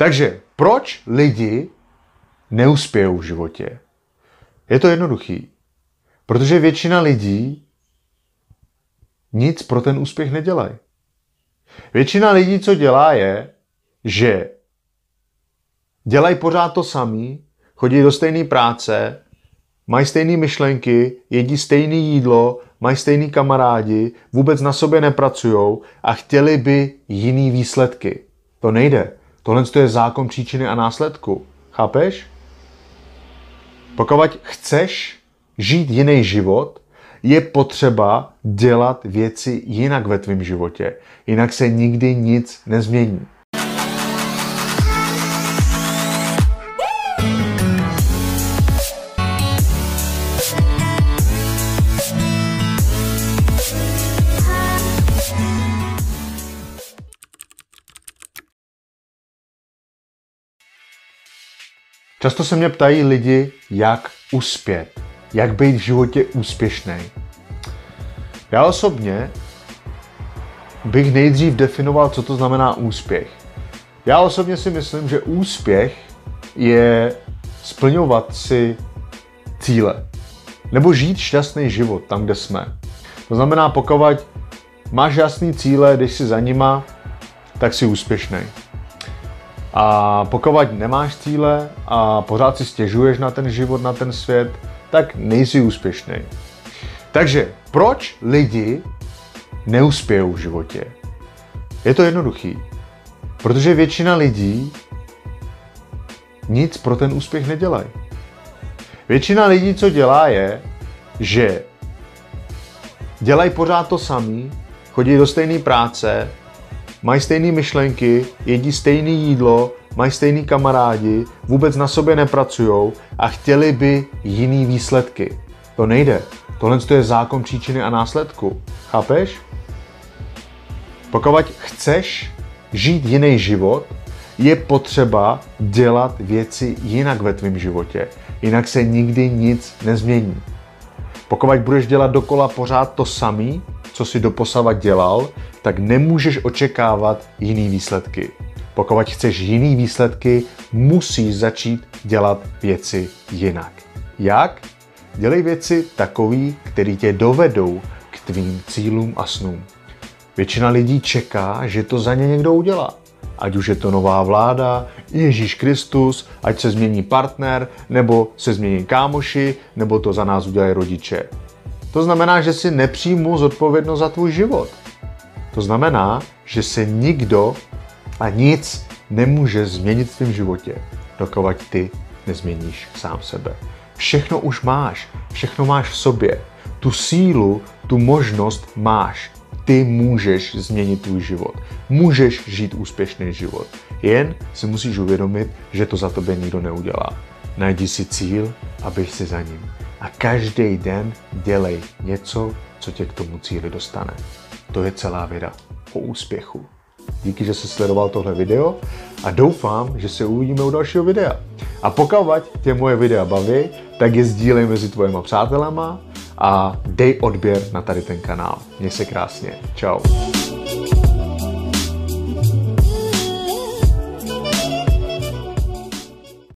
Takže proč lidi neuspějou v životě? Je to jednoduchý. Protože většina lidí nic pro ten úspěch nedělají. Většina lidí, co dělá, je, že dělají pořád to samý, chodí do stejné práce, mají stejné myšlenky, jedí stejné jídlo, mají stejný kamarádi, vůbec na sobě nepracují a chtěli by jiný výsledky. To nejde. Tohle je zákon příčiny a následku. Chápeš? Pokud chceš žít jiný život, je potřeba dělat věci jinak ve tvém životě. Jinak se nikdy nic nezmění. Často se mě ptají lidi, jak uspět, jak být v životě úspěšný. Já osobně bych nejdřív definoval, co to znamená úspěch. Já osobně si myslím, že úspěch je splňovat si cíle. Nebo žít šťastný život tam, kde jsme. To znamená, pokud máš jasný cíle, když si za nima, tak si úspěšný. A pokud nemáš cíle a pořád si stěžuješ na ten život, na ten svět, tak nejsi úspěšný. Takže proč lidi neuspějou v životě? Je to jednoduchý. Protože většina lidí nic pro ten úspěch nedělají. Většina lidí, co dělá, je, že dělají pořád to samý, chodí do stejné práce, mají stejné myšlenky, jedí stejné jídlo, mají stejný kamarádi, vůbec na sobě nepracují a chtěli by jiný výsledky. To nejde. Tohle je zákon příčiny a následku. Chápeš? Pokud chceš žít jiný život, je potřeba dělat věci jinak ve tvém životě. Jinak se nikdy nic nezmění. Pokud budeš dělat dokola pořád to samý, co si doposavat dělal, tak nemůžeš očekávat jiný výsledky. Pokud chceš jiný výsledky, musíš začít dělat věci jinak. Jak? Dělej věci takový, které tě dovedou k tvým cílům a snům. Většina lidí čeká, že to za ně někdo udělá. Ať už je to nová vláda, Ježíš Kristus, ať se změní partner, nebo se změní kámoši, nebo to za nás udělají rodiče. To znamená, že si nepřijmu zodpovědnost za tvůj život. To znamená, že se nikdo a nic nemůže změnit v tvém životě, dokud ty nezměníš sám sebe. Všechno už máš, všechno máš v sobě. Tu sílu, tu možnost máš. Ty můžeš změnit tvůj život. Můžeš žít úspěšný život. Jen si musíš uvědomit, že to za tebe nikdo neudělá. Najdi si cíl a si za ním. A každý den dělej něco, co tě k tomu cíli dostane. To je celá věda o úspěchu. Díky, že jsi sledoval tohle video a doufám, že se uvidíme u dalšího videa. A pokud tě moje videa baví, tak je sdílej mezi tvojima přátelama a dej odběr na tady ten kanál. Měj se krásně. Ciao.